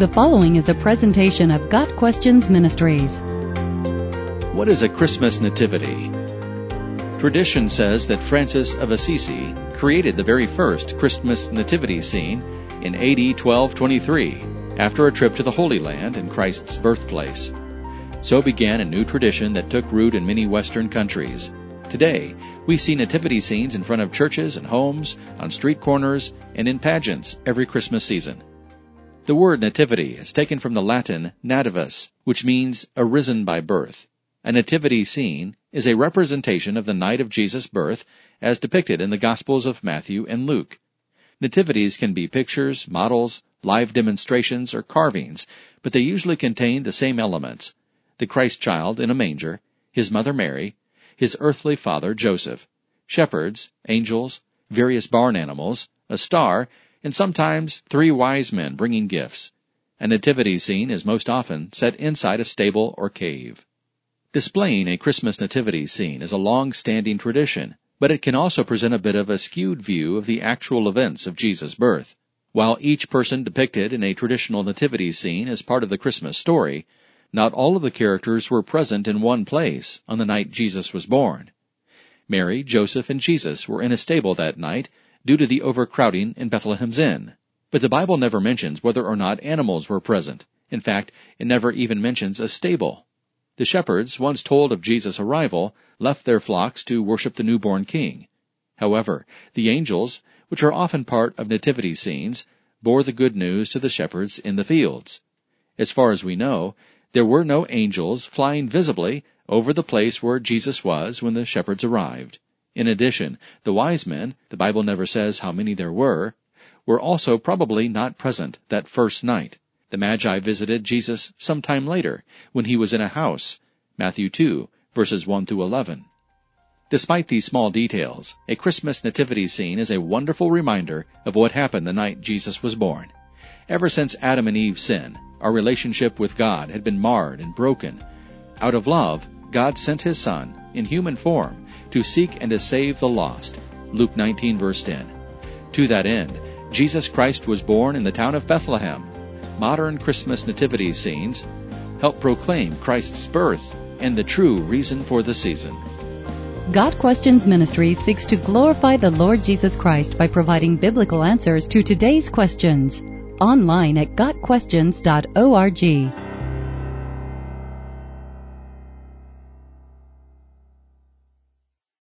The following is a presentation of Got Questions Ministries. What is a Christmas nativity? Tradition says that Francis of Assisi created the very first Christmas nativity scene in AD 1223 after a trip to the Holy Land and Christ's birthplace. So began a new tradition that took root in many Western countries. Today, we see nativity scenes in front of churches and homes, on street corners, and in pageants every Christmas season. The word nativity is taken from the Latin nativus, which means arisen by birth. A nativity scene is a representation of the night of Jesus' birth as depicted in the Gospels of Matthew and Luke. Nativities can be pictures, models, live demonstrations, or carvings, but they usually contain the same elements. The Christ child in a manger, his mother Mary, his earthly father Joseph, shepherds, angels, various barn animals, a star, and sometimes three wise men bringing gifts. A nativity scene is most often set inside a stable or cave. Displaying a Christmas nativity scene is a long-standing tradition, but it can also present a bit of a skewed view of the actual events of Jesus' birth. While each person depicted in a traditional nativity scene is part of the Christmas story, not all of the characters were present in one place on the night Jesus was born. Mary, Joseph, and Jesus were in a stable that night due to the overcrowding in Bethlehem's Inn. But the Bible never mentions whether or not animals were present. In fact, it never even mentions a stable. The shepherds, once told of Jesus' arrival, left their flocks to worship the newborn king. However, the angels, which are often part of nativity scenes, bore the good news to the shepherds in the fields. As far as we know, there were no angels flying visibly over the place where Jesus was when the shepherds arrived. In addition, the wise men, the Bible never says how many there were, were also probably not present that first night. The Magi visited Jesus some time later, when he was in a house. Matthew 2, verses 1 through 11. Despite these small details, a Christmas nativity scene is a wonderful reminder of what happened the night Jesus was born. Ever since Adam and Eve sinned, our relationship with God had been marred and broken. Out of love, God sent His Son, in human form, to seek and to save the lost. Luke 19 verse 10. To that end, Jesus Christ was born in the town of Bethlehem. Modern Christmas nativity scenes help proclaim Christ's birth and the true reason for the season. Got Questions Ministry seeks to glorify the Lord Jesus Christ by providing biblical answers to today's questions. Online at GotQuestions.org.